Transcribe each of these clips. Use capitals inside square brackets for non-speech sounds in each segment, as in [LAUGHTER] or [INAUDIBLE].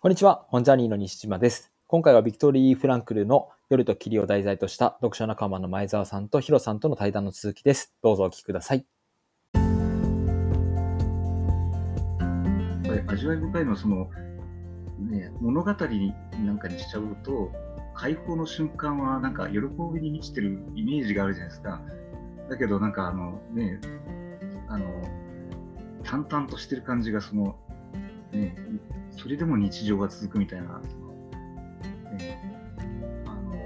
こんにちは、本ジャーニーの西島です。今回はビクトリー・フランクルの夜と霧を題材とした読書仲間の前澤さんとヒロさんとの対談の続きです。どうぞお聞きください。やっぱり味わい深いのはその、ね、物語なんかにしちゃうと解放の瞬間はなんか喜びに満ちてるイメージがあるじゃないですかだけどなんかあのねあの淡々としてる感じがその、ね、それでも日常が続くみたいな、ね、あの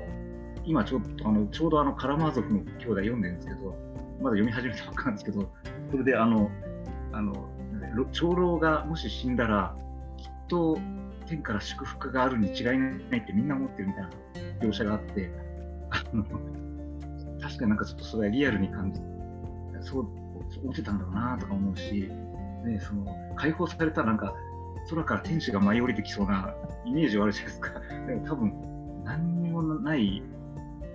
今ちょっとあのちょうどあのカラマーゾフの兄弟読んでるんですけどまだ読み始めたばっかなんですけどそれであのあの長老がもし死んだらきっと天から祝福があるに違いないってみんな思ってるみたいな描写があってあの確かになんかちょっとそれはリアルに感じそう思ってたんだろうなとか思うし、ね、その解放されたらなんか空から天使が舞い降りてきそうなイメージはあるじゃないですか [LAUGHS] でも多分何にもない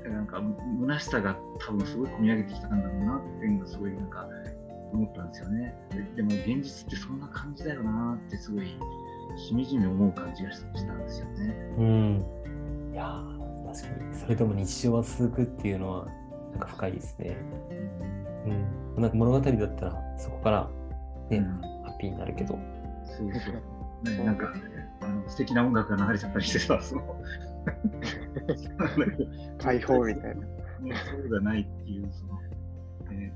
なんか虚しさが多分すごい込み上げてきたんだろうなっていうのがすごいなんか思ったんですよね。でも現実ってそんな感じだよなってすごいしみじみ思う感じがしたんですよね。うん。いや確かに。それとも日常は続くっていうのはなんか深いですね。うん。なんか物語だったらそこからね、うん、ハッピーになるけど。そうそう。ね、なんか、あの素敵な音楽が流れちゃったりしてさ、その解放みたいな。ね、そうじゃないっていう、その、え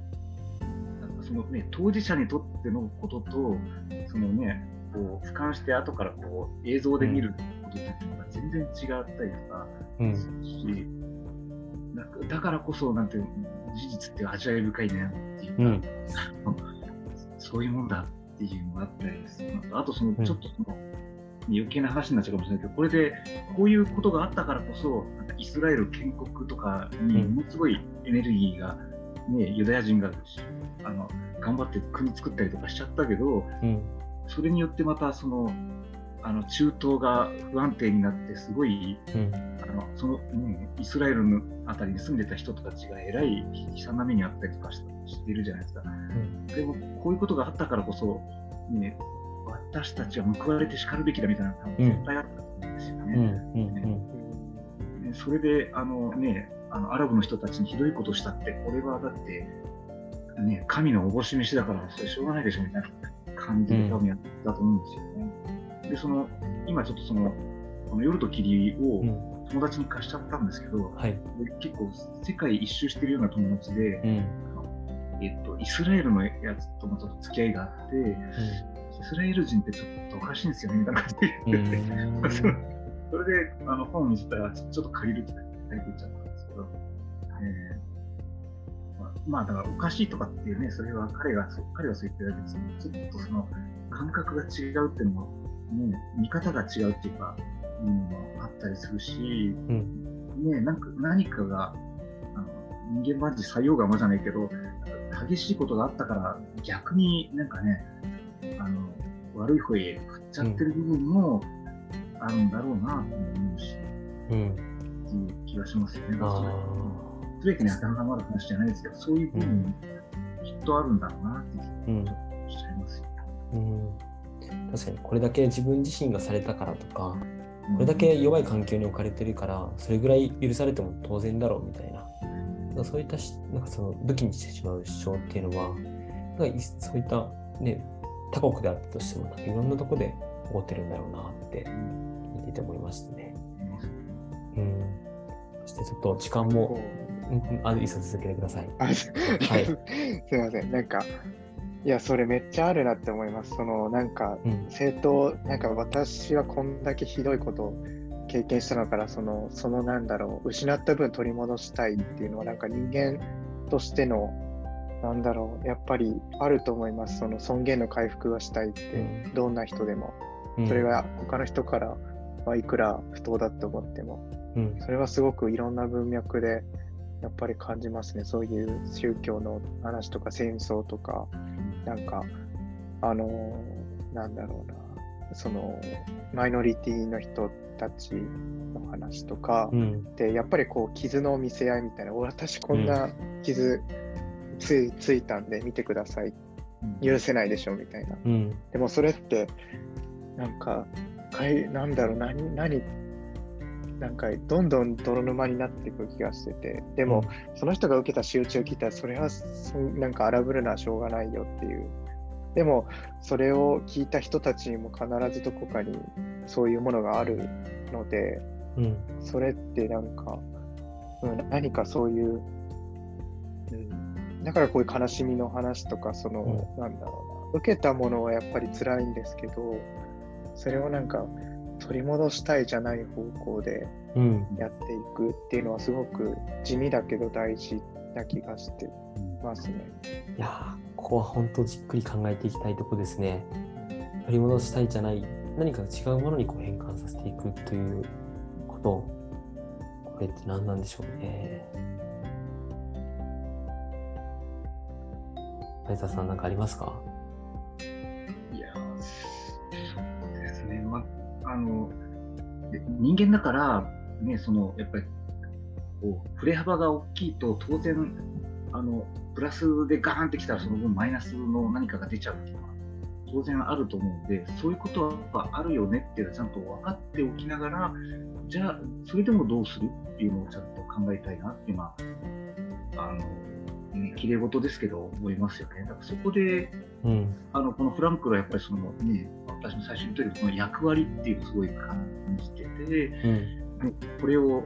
ー、なんかそのね、当事者にとってのことと、そのね、こう俯瞰して後からこう映像で見ることっていうのが全然違ったりとかするし、うん、だからこそなんて事実って味わい深いねっていうか、うん、[LAUGHS] そういうもんだっていうのがあったりですあとそのちょっとその、余計な話になっちゃうかもしれないけどこれでこういうことがあったからこそイスラエル建国とかにものすごいエネルギーが、ね、ユダヤ人があの頑張って国作ったりとかしちゃったけど、うん。それによってまたそのあの中東が不安定になってすごい、うん、あのその、ね、イスラエルのあたりに住んでた人たちがえらい悲惨な目にあったりとかしているじゃないですか、うん、でもこういうことがあったからこそ、ね、私たちは報われてしかるべきだみたいなのが絶対あったと思うんですよね。それであの、ね、あのアラブの人たちにひどいことをしたってこれはだって、ね、神のおぼし飯だからそれしょうがないでしょみたいな。感じで多分やったと思うんですよね。うん、で、その、今ちょっとその、この夜と霧を友達に貸しちゃったんですけど、うんはい、結構世界一周してるような友達で、うん、えっと、イスラエルのやつともちょっと付き合いがあって、イスラエル人ってちょっとおかしいんですよね、みたいな感じで。言ってて、[LAUGHS] それであの本を見せたら、ちょっと借りるって書いて言っちゃったんですけど、えーまあだからおかしいとかっていうね、それは彼が彼がそう言ってるだけですけど、ちょっとその感覚が違うっていうのも、ね、見方が違うっていうか、いうのもあったりするし、うん、ね、なんか何かが、あの人間マジ採用がまじゃないけど、激しいことがあったから逆になんかね、あの悪い方へ振っちゃってる部分もあるんだろうなと思うし、うん、っていう気がしますよね。全てに当てはまる話じゃないですけど、そういう部分、きっとあるんだろうなっていう気がしちゃいますよ、うん。確かに、これだけ自分自身がされたからとか、これだけ弱い環境に置かれてるから、それぐらい許されても当然だろうみたいな、そういったなんかその武器にしてしまう主張っていうのは、なんかそういった、ね、他国であったとしても、いろんなところで起こってるんだろうなって聞いてて思いましたね。うん、そしてちょっと時間もあ、いい続けてください。はい、[LAUGHS] すみません。なんか、いや、それめっちゃあるなって思います。その、なんか、政党、なんか私はこんだけひどいことを経験したのから、その、そのなんだろう、失った分取り戻したいっていうのは、なんか人間としての、なんだろう、やっぱりあると思います。その尊厳の回復がしたいって、うん、どんな人でも。それが他の人からはいくら不当だと思っても、うん、それはすごくいろんな文脈でやっぱり感じますね。そういう宗教の話とか戦争とか、なんか、あの、なんだろうな、その、マイノリティの人たちの話とか、うん、で、やっぱりこう、傷の見せ合いみたいな、私こんな傷ついついたんで見てください。許せないでしょみたいな。うん、でもそれって、なんか、かいなんだろう、何、何、なんかどんどん泥沼になっていく気がしてて、でも、うん、その人が受けた仕打ちを聞いたら、それはそなんか荒ぶるのはしょうがないよっていう。でも、それを聞いた人たちにも必ずどこかにそういうものがあるので、うん、それってなんか、うん、何かそういう、うん、だからこういう悲しみの話とか、その、うん、なんだろうな、受けたものはやっぱり辛いんですけど、それをなんか取り戻したいじゃない方向でやっていくっていうのはすごく地味だけど大事な気がしてますね。いやここは本当じっくり考えていきたいとこですね。取り戻したいじゃない何か違うものにこう変換させていくということこれって何なんでしょうね。前澤さん何かありますか？いやそうですね。まあの人間だからねそのやっぱりこう振れ幅が大きいと当然あのプラスでガーンってきたらその分マイナスの何かが出ちゃうっていうのは当然あると思うんでそういうことはあるよねっていうのはちゃんと分かっておきながらじゃあそれでもどうするっていうのをちゃんと考えたいなって今あの、ね、きれい事ですけど思いますよね。だからそこで、うん、あのこのフランクはやっぱりそのね私も最初に言ったけどこの役割っていうのをすごい感じてて、うん、これを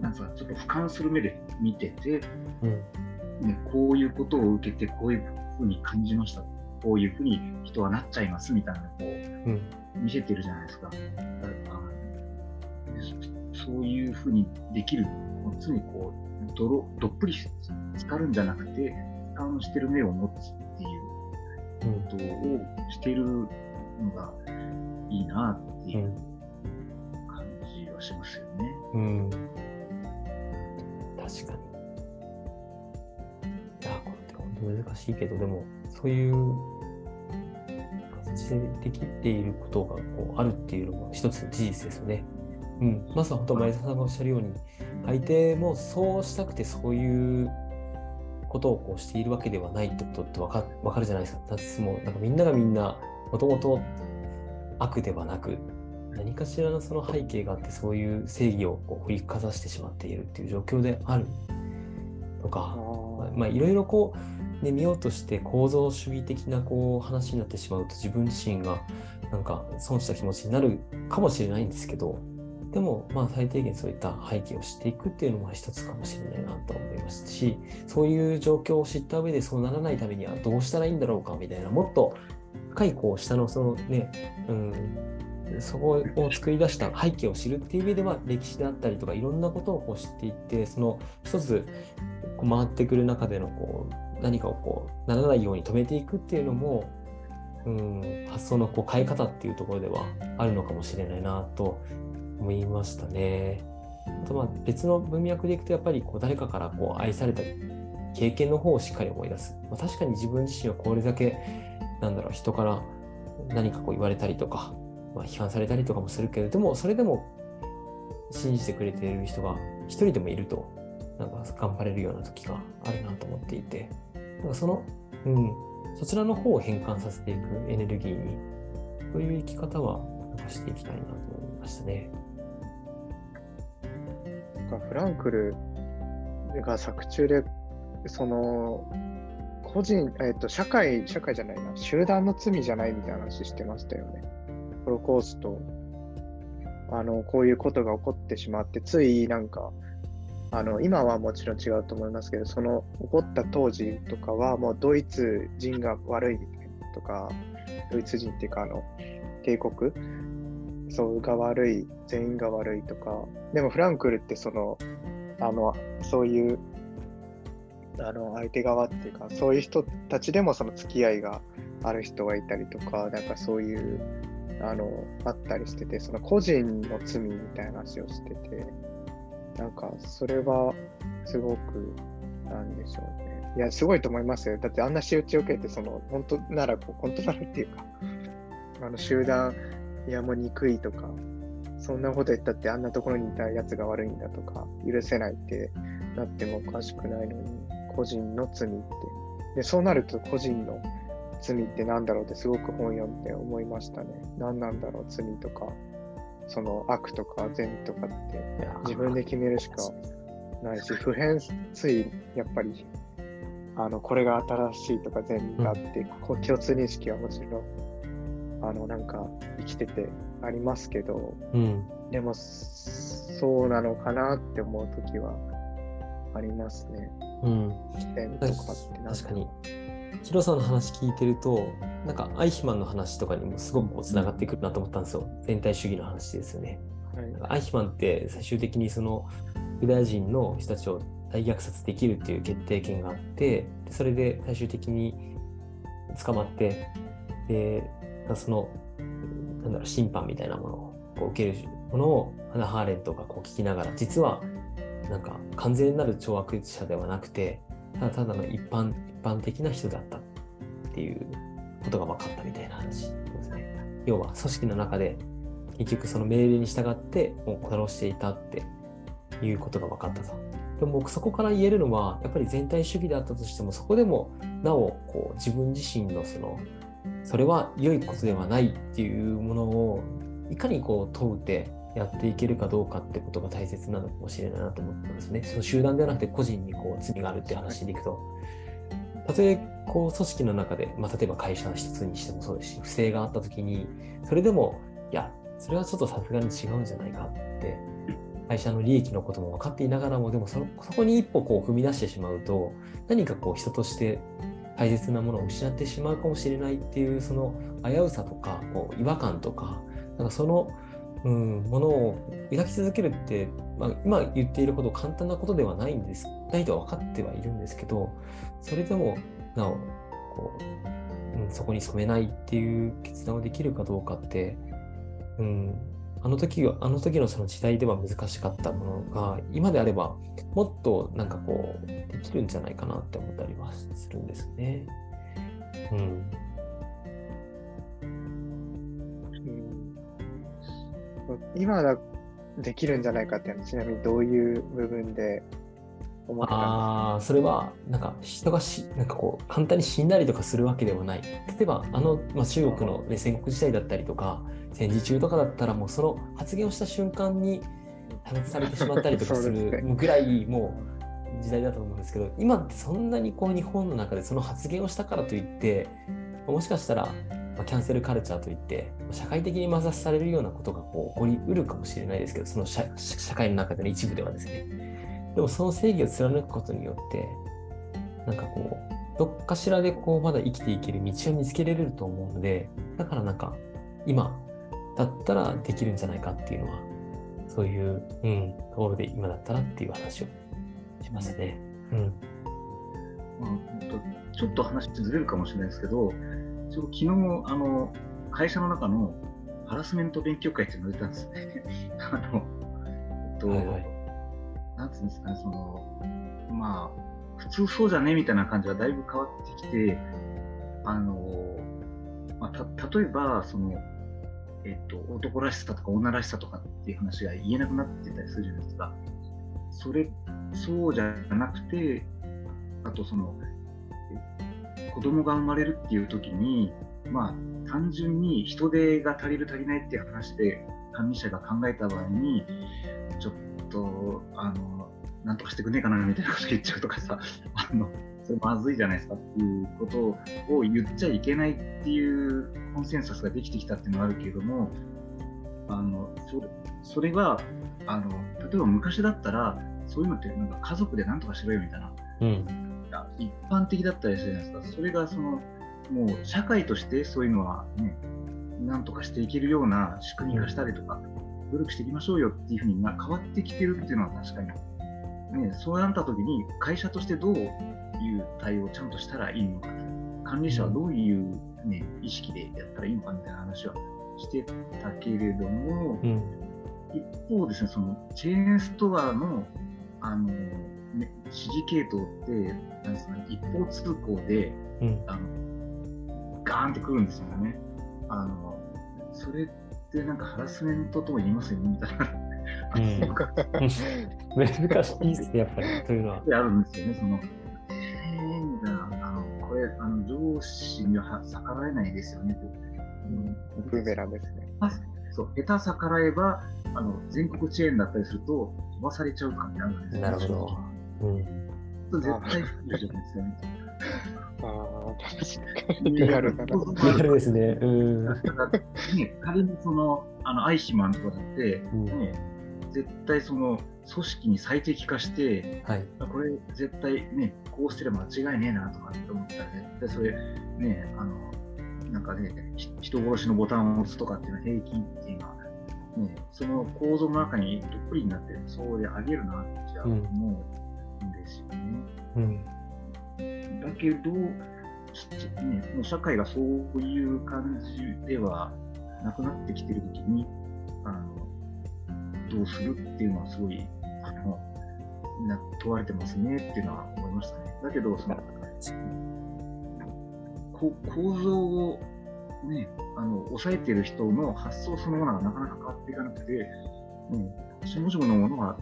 なんかちょっと俯瞰する目で見てて、うんね、こういうことを受けてこういうふうに感じましたこういうふうに人はなっちゃいますみたいなのを見せてるじゃないですか。そういうふうにできる、常にこうどどっぷり浸かるんじゃなくて、俯瞰してる目を持つっていうことをしてるのがいいなっていう感じはしますよね。うん、確かに。難しいけど、でも、そういう形でできていることがこうあるっていうのも一つの事実ですよね。うん、まずは本当前田さんがおっしゃるように相手もそうしたくてそういうことをこうしているわけではないってことって分か分かるじゃないですか。だってもうなんかみんながみんなもともと悪ではなく何かしらのその背景があってそういう正義をこう振りかざしてしまっているっていう状況であるとかまあいろいろこうで見ようとして構造主義的なこう話になってしまうと自分自身がなんか損した気持ちになるかもしれないんですけどでもまあ最低限そういった背景を知っていくっていうのも一つかもしれないなと思いますしそういう状況を知った上でそうならないためにはどうしたらいいんだろうかみたいなもっと深いこう下のそのね、うん、そこを作り出した背景を知るっていう上では歴史であったりとかいろんなことをこう知っていってその一つ回ってくる中でのこう何かをこうならないように止めていくっていうのも、うん、発想のこう変え方っていうところではあるのかもしれないなと思いましたね。あとまあ別の文脈でいくとやっぱりこう誰かからこう愛された経験の方をしっかり思い出す。まあ、確かに自分自身はこれだけなんだろう人から何かこう言われたりとか、まあ、批判されたりとかもするけれどもそれでも信じてくれている人が一人でもいるとなんか頑張れるような時があるなと思っていてその、うん、そちらの方を変換させていくエネルギーに、そういう生き方はなんかしていきたいなと思いましたね。なんかフランクルが作中で、その、個人、えっと、社会、社会じゃないな、集団の罪じゃないみたいな話してましたよね。ホロコースト、あの、こういうことが起こってしまって、ついなんか、あの今はもちろん違うと思いますけど、その起こった当時とかは、もうドイツ人が悪いとか、ドイツ人っていうか、あの帝国？そうが悪い、全員が悪いとか、でもフランクルってその、あのそういうあの相手側っていうか、そういう人たちでもその付き合いがある人がいたりとか、なんかそういうあのあったりしてて、その個人の罪みたいな話をしてて、なんか、それはすごく、なんでしょうね。いや、すごいと思いますよ。だってあんな仕打ちを受けて、その、本当なら、こう、本当ならっていうか、[LAUGHS] あの集団、いや、もう憎いとか、そんなこと言ったってあんなところにいたやつが悪いんだとか、許せないってなってもおかしくないのに、個人の罪って。で、そうなると個人の罪って何だろうってすごく本読んで思いましたね。何なんだろう、罪とか。その悪とか善とかって自分で決めるしかないし、[LAUGHS] 普遍つやっぱりあのこれが新しいとか善だって、うん、共通認識はもちろんあのなんか生きててありますけど、うん、でもそうなのかなって思う時はありますね。うん、善とかって確かに。ヒロさんの話聞いてるとなんかアイヒマンの話とかにもすごくこうつながってくるなと思ったんですよ全体主義の話ですよね。はい、アイヒマンって最終的にそのユダヤ人の人たちを大虐殺できるっていう決定権があってそれで最終的に捕まってでそのなんだろう審判みたいなものをこう受けるものをハナ・ハーレントがこう聞きながら実はなんか完全なる懲悪者ではなくてただただの一般一般的な人だったっていうことが分かったみたいな話ですね。要は組織の中で結局その命令に従ってもう殺していたっていうことが分かったと。でも僕そこから言えるのはやっぱり全体主義であったとしてもそこでもなおこう自分自身のそのそれは良いことではないっていうものをいかにこう問うてやっていけるかどうかってことが大切なのかもしれないなと思ったんですね。その集団ではなくて個人にこう罪があるって話でいくと。たとえこう組織の中で、まあ、例えば会社の一つにしてもそうですし、不正があった時に、それでも、いや、それはちょっとさすがに違うんじゃないかって会社の利益のことも分かっていながらもでもそそこに一歩こう踏み出してしまうと何かこう人として大切なものを失ってしまうかもしれないっていうその危うさとかこう違和感とかなんかその、うん、ものを描き続けるって、まあ、今言っているほど簡単なことではないんですないとは分かってはいるんですけどそれでもなおこう、うん、そこに染めないっていう決断をできるかどうかって、うん、あの時、あの時のその時代では難しかったものが、今であれば、もっとなんかこう、できるんじゃないかなって思ったりはするんですね。うん。今だできるんじゃないかっていうのは、ちなみにどういう部分で思ってああ、それは、なんか人がし、なんかこう、簡単に死んだりとかするわけではない。例えば、あの、まあ、中国の、ね、戦国時代だったりとか、戦時中とかだったら、もうその発言をした瞬間に、破滅されてしまったりとかする [LAUGHS] ぐらい、もう、時代だと思うんですけど、今ってそんなにこう、日本の中でその発言をしたからといって、もしかしたら、まあ、キャンセルカルチャーといって、社会的に摩擦されるようなことがこう起こりうるかもしれないですけど、その社会の中での一部ではですね。でもその正義を貫くことによって、なんかこう、どっかしらでこう、まだ生きていける道を見つけられると思うので、だからなんか、今だったらできるんじゃないかっていうのは、そういう、うん、ところで今だったらっていう話をしますね。うん。まあ、ちょっと話ずれるかもしれないですけど、ちょ昨日、あの、会社の中のハラスメント勉強会っていうのが出たんですね。[LAUGHS] あの、えっと、はいはいなんつうんですかね、その、まあ、普通そうじゃねみたいな感じがだいぶ変わってきて、あの、まあ、た例えば、その、えっと、男らしさとか女らしさとかっていう話が言えなくなってたりするじゃないですか。それ、そうじゃなくて、あとその、子供が生まれるっていう時に、まあ、単純に人手が足りる足りないっていう話で管理者が考えた場合にちょっと、あの、なんとかしてくんねえかなみたいなこと言っちゃうとかさ、[LAUGHS] あの、それまずいじゃないですかっていうことを言っちゃいけないっていうコンセンサスができてきたっていうのがあるけれども、あの、それそれは、あの、例えば昔だったら、そういうのってなんか家族で何とかしろよみたいな、うん、一般的だったりするじゃないですか。それがその、もう社会としてそういうのはね、なんとかしていけるような仕組み化したりとか、努力していきましょうよっていうふうにな変わってきてるっていうのは確かに、ね、そうなった時に会社としてどういう対応をちゃんとしたらいいのか管理者はどういう、ね、意識でやったらいいのかみたいな話はしてたけれども、うん、一方ですねそのチェーンストアのあの、ね、指示系統ってなんですか、ね、一方通行で、うん、あのガーンってくるんですよね。あのそれってなんかハラスメントとも言いますよねみたいな。うん、難しいですね、やっぱり、というのは。あるんですよね、その、えー、みたいな、あのこれ、あの上司には逆らえないですよね、と。うん、ブーメランですね。あそう下手さから言えばあの全国チェーンだったりすると飛ばされちゃう感じなんですよ、ね、なるほど。うん、絶対不利じゃないですよね。ああ、確かに。リアルだな。リアルですね。うん。ね、仮にそのあのアイヒマンとかだって、うんね、絶対その組織に最適化して、はい。これ絶対ね、こうすれば間違いねえなとかって思ったら、絶対それ、ね、あの、なんかね、ひ人殺しのボタンを押すとかっていうのは平均っていうのは、ね、その構造の中にどっぷりになってるそうであげるなってじゃあううんですよね。うん。だけど、ね、もう社会がそういう感じではなくなってきてるときにあの、どうするっていうのはすごいあのな問われてますねっていうのは思いましたね。だけど、そのこ構造を、ね、あの抑えている人の発想そのものがなかなか変わっていかなくて、うん、下々のものは考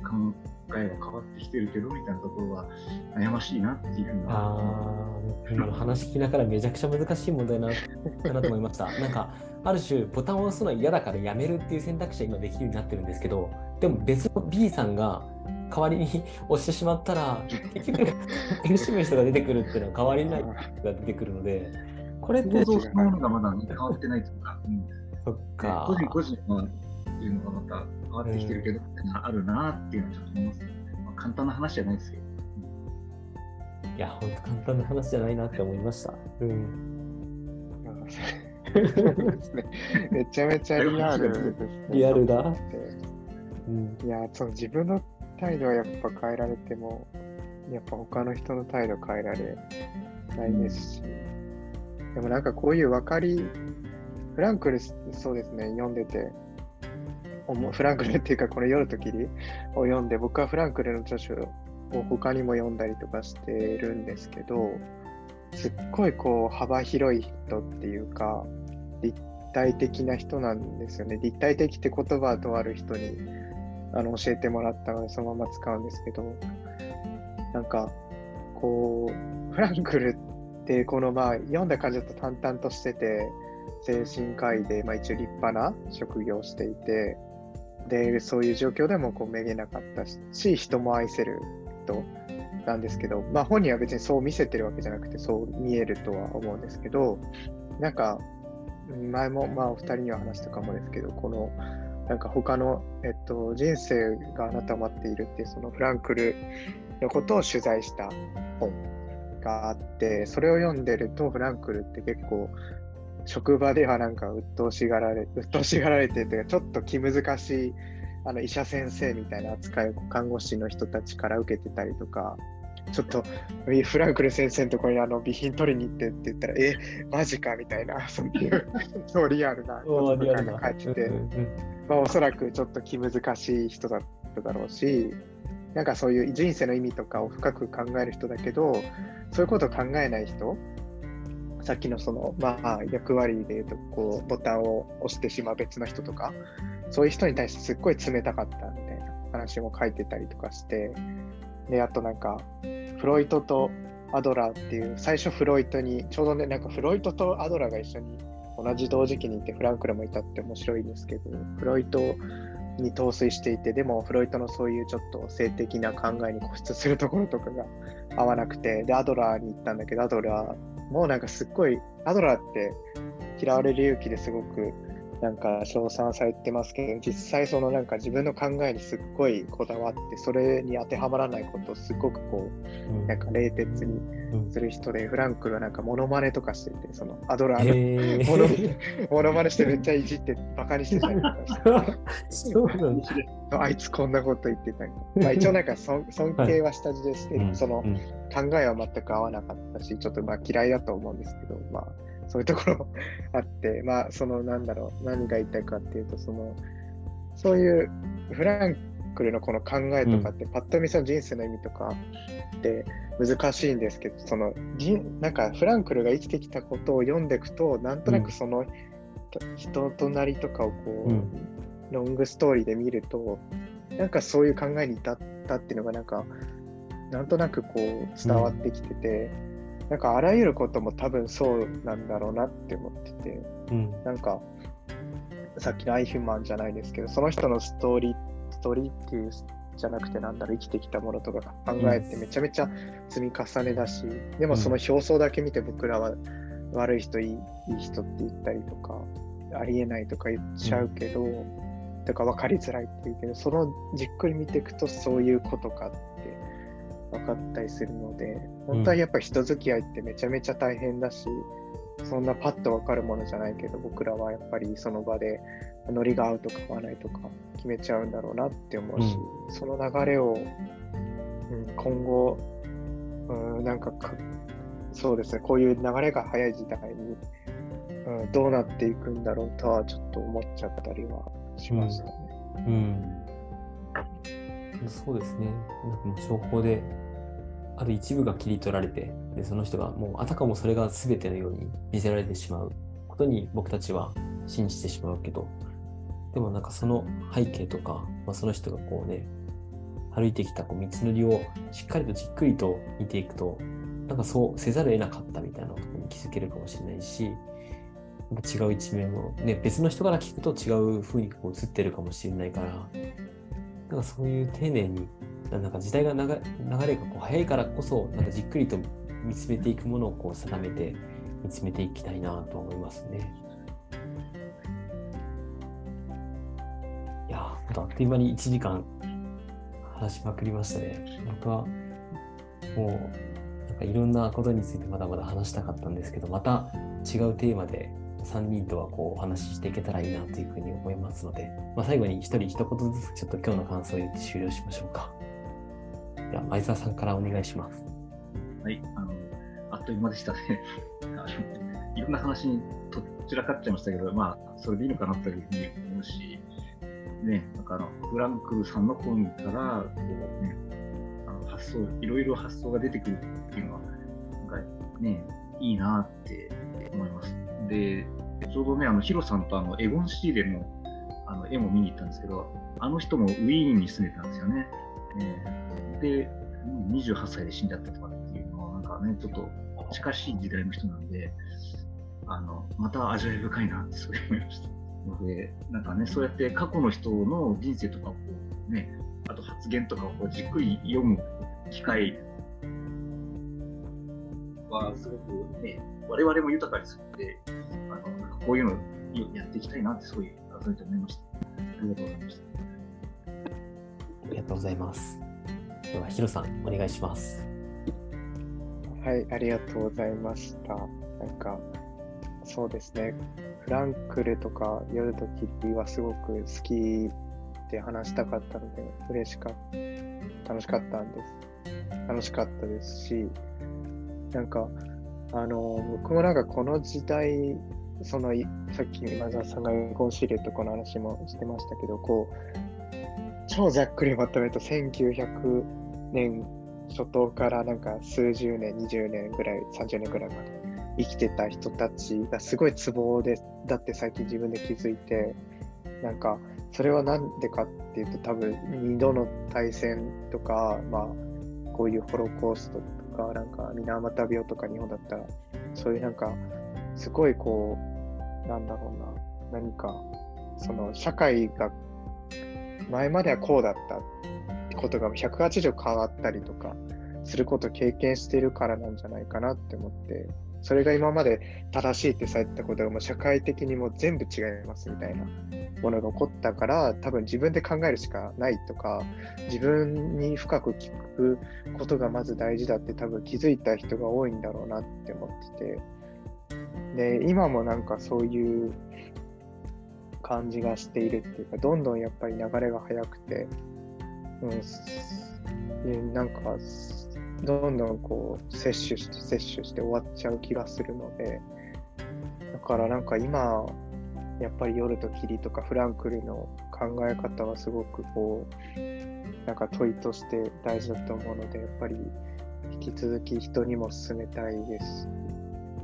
えが変わってきてるけどみたいなところは悩ましいなっていうふうな。あの話聞きながらめちゃくちゃ難しい問題なだなと思いました。[LAUGHS] なんか、ある種、ボタンを押すの嫌だからやめるっていう選択肢は今できるようになってるんですけど、でも別の B さんが代わりに押してしまったら、結局、苦しむ人が出てくるっていうのは変わりない人が出てくるので、これって構、造そのものがまだ、ね、変わってないというか、うん、そっか。個人個人のっていうのがまた変わってきてるけど、あるなっていうのはちょっと思いますね。まあ、簡単な話じゃないですけど。いや、本当簡単な話じゃないなって思いました。うん。そうですね。めちゃめちゃリアルですね。リアルだ。うん。いや、その自分の態度はやっぱ変えられても、やっぱ他の人の態度変えられないですし、でもなんかこういう分かり、フランクル、そうですね、読んでて、フランクルっていうか、この夜と霧を読んで、僕はフランクルの著書を他にも読んだりとかしてるんですけど、すっごいこう幅広い人っていうか、立体的な人なんですよね。立体的って言葉とある人にあの教えてもらったので、そのまま使うんですけど、なんか、こう、フランクルって、このまあ、読んだ感じだと淡々としてて、精神科医で、まあ、一応立派な職業をしていて、で、そういう状況でもこうめげなかったし、人も愛せる人なんですけど、まあ本人は別にそう見せてるわけじゃなくて、そう見えるとは思うんですけど、なんか、前もまあお二人には話したかもですけど、この、なんか他の、えっと、人生があなたを待っているっていう、そのフランクルのことを取材した本があって、それを読んでると、フランクルって結構、職場ではなんか鬱陶しがられ、[LAUGHS] 鬱陶しがられてというか、ちょっと気難しいあの医者先生みたいな扱いを看護師の人たちから受けてたりとか、ちょっとフランクル先生のところにあの備品取りに行ってって言ったら、え、マジかみたいな、[LAUGHS] そういう、そうリアルなこととかが書いてて、まあ、おそらくちょっと気難しい人だっただろうし、なんかそういう人生の意味とかを深く考える人だけど、そういうことを考えない人、さっきのその、まあ、役割で言うと、こう、ボタンを押してしまう別の人とか、そういう人に対してすっごい冷たかったみたいな話も書いてたりとかして、で、あとなんか、フロイトとアドラーっていう、最初フロイトに、ちょうどね、なんかフロイトとアドラーが一緒に同じ同時期にいて、フランクルもいたって面白いんですけど、フロイトに陶酔していて、でもフロイトのそういうちょっと性的な考えに固執するところとかが合わなくて、で、アドラーに行ったんだけど、アドラーもうなんかすっごい、アドラーって嫌われる勇気ですごくなんか称賛されてますけど、実際そのなんか自分の考えにすっごいこだわって、それに当てはまらないことをすごくこう、なんか冷徹にする人で、フランクルはなんかモノマネとかしてて、そのアドラーのモノ,、モノマネしてめっちゃいじってバカにしてたりとかして、そうなんだ。あいつこんなこと言ってたり、まあ、一応なんか尊尊敬は下地でして、その考えは全く合わなかったし、ちょっとまあ嫌いだと思うんですけど、まあそういうところ [LAUGHS] あって、まあ、その、なんだろう、何が言いたいかっていうと、その、そういうフランクルのこの考えとかって、うん、パッと見その人生の意味とかって難しいんですけど、その、なんかフランクルが生きてきたことを読んでいくと、なんとなくその、うん、人となりとかをこう、うん、ロングストーリーで見ると、なんかそういう考えに至ったっていうのが、なんか、なんとなくこう伝わってきてて、なんかあらゆることも多分そうなんだろうなって思ってて、うん、なんかさっきのアイヒューマンじゃないですけど、その人のストーリー、ストーリーっていうじゃなくて、なんだろう、生きてきたものとか考えてめちゃめちゃ積み重ねだし、でもその表層だけ見て僕らは悪い人いい、いい人って言ったりとか、ありえないとか言っちゃうけど、とか分かりづらいって言うけど、そのじっくり見ていくとそういうことかって分かったりするので、本当はやっぱ人付き合いってめちゃめちゃ大変だし、そんなパッと分かるものじゃないけど、僕らはやっぱりその場でノリが合うとか合わないとか決めちゃうんだろうなって思うし、うん、その流れを、うん、今後、うん、なんかそうですね、こういう流れが早い時代に、うん、どうなっていくんだろうとはちょっと思っちゃったりはしましたね。うん、うん、そうですね。なんかもう情報である一部が切り取られてでその人がもうあたかもそれが全てのように見せられてしまうことに僕たちは信じてしまうけどでもなんかその背景とか、まあ、その人がこうね歩いてきたこう道のりをしっかりとじっくりと見ていくとなんかそうせざるを得なかったみたいなことに気づけるかもしれないし違う一面を、ね、別の人から聞くと違う風にこう映ってるかもしれないからなんかそういう丁寧になんか時代が流れがこう早いからこそなんかじっくりと見つめていくものをこう定めて見つめていきたいなと思いますね。いやあっという間に1時間話しまくりましたね。僕はもうなんかいろんなことについてまだまだ話したかったんですけどまた違うテーマで3人とはこうお話ししていけたらいいなというふうに思いますので、まあ、最後に1人一言ずつちょっと今日の感想を言って終了しましょうか。では前澤さんからお願いします。はい、あのあっという間でしたね。いろんな話にとっちらかっちゃいましたけど、まあ、それでいいのかなというふうに思うし、ね、なんかあのフランクルさんの本からこう、ね、あの発想、いろいろ発想が出てくるっていうのは、なんかね、いいなって思います。で、ちょうどね、あのヒロさんとあのエゴン・シーレのあの絵も見に行ったんですけど、あの人もウィーンに住んでたんですよね。えー、で、28歳で死んじゃったとかっていうのは、なんかね、ちょっと近しい時代の人なんで、あのまた味わい深いなってすごい思いました。ので、なんかね、そうやって過去の人の人生とかをこうね、あと発言とかをこうじっくり読む機会はすごくね、我々も豊かにするので、あのなんかこういうのをやっていきたいなってすごい改めて思いました。ありがとうございました。ありがとうございます。では、ヒロさん、お願いします。はい、ありがとうございました。なんか、そうですね、フランクルとか夜とキッはすごく好きで話したかったので、嬉しかった、楽しかったんです。楽しかったですし、なんか、あの、僕もなんかこの時代、その、さっき今澤さんがゴンシリエットこの話もしてましたけど、こう、超ざっくりまとめると1900年初頭からなんか数十年、20年ぐらい、30年ぐらいまで生きてた人たちがすごいツボで、だって最近自分で気づいて、なんかそれは何でかっていうと多分2度の大戦とか、まあこういうホロコーストとか、なんか水俣病とか日本だったら、そういうなんかすごいこう、なんだろうな、何かその社会が前まではこうだった。ことが180変わったりとかすることを経験してるからなんじゃないかなって思って、それが今まで正しいってされたことがもう社会的にも全部違いますみたいなものが起こったから、多分自分で考えるしかないとか、自分に深く聞くことがまず大事だって多分気づいた人が多いんだろうなって思ってて、で、今もなんかそういう感じがしているっていうか、どんどんやっぱり流れが速くて、うん、なんか、どんどんこう、摂取して、摂取して終わっちゃう気がするので、だからなんか今、やっぱり夜と霧とかフランクルの考え方はすごくこう、なんか問いとして大事だと思うので、やっぱり引き続き人にも勧めたいです。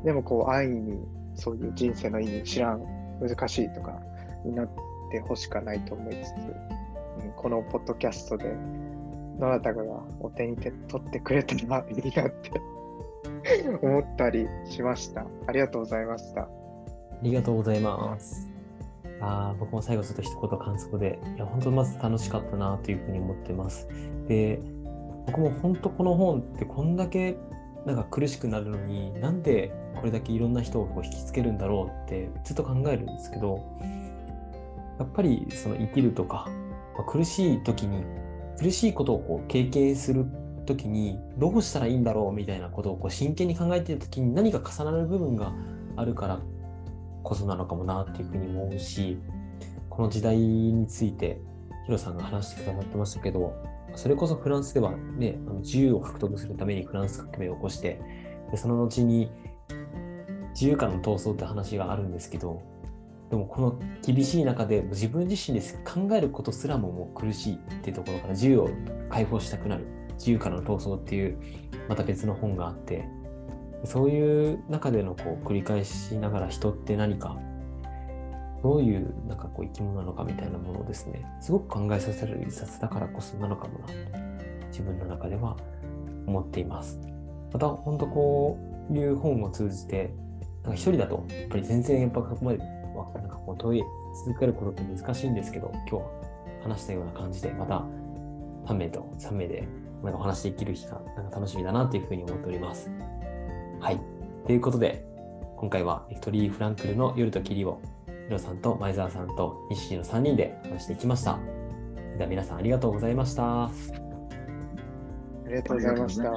でもこう、安易にそういう人生の意味知らん、難しいとかになってほしかないと思いつつ、このポッドキャストで、どなたかがお手に取ってくれたらいいなって思ったりしました。ありがとうございました。ありがとうございます。あ僕も最後ちょっと一言感想で、いや、本当まず楽しかったなというふうに思ってます。で、僕も本当この本ってこんだけなんか苦しくなるのになんでこれだけいろんな人をこう引きつけるんだろうってずっと考えるんですけどやっぱりその生きるとか、まあ、苦しい時に苦しいことをこう経験する時にどうしたらいいんだろうみたいなことをこう真剣に考えてる時に何か重なる部分があるからこそなのかもなっていうふうに思うしこの時代についてヒロさんが話してくださってましたけどそれこそフランスではね自由を獲得するためにフランス革命を起こしてその後に自由からの闘争って話があるんですけどでもこの厳しい中で自分自身で考えることすらももう苦しいっていうところから自由を解放したくなる。自由からの闘争っていうまた別の本があって。そういう中でのこう繰り返しながら人って何かどういうなんかこう生き物なのかみたいなものをですねすごく考えさせる一冊だからこそなのかもなと自分の中では思っています。また本当こういう本を通じてなんか一人だとやっぱり全然やっぱここまでなんかこう問い続けることって難しいんですけど今日話したような感じでまた3名と3名でなんかお話できる日がなんか楽しみだなというふうに思っておりますはい。ということで、今回はビクトリー・フランクルの夜と霧を、ヒロさんと前澤さんと西の3人で話していきました。では皆さんありがとうございました。ありがとうございました。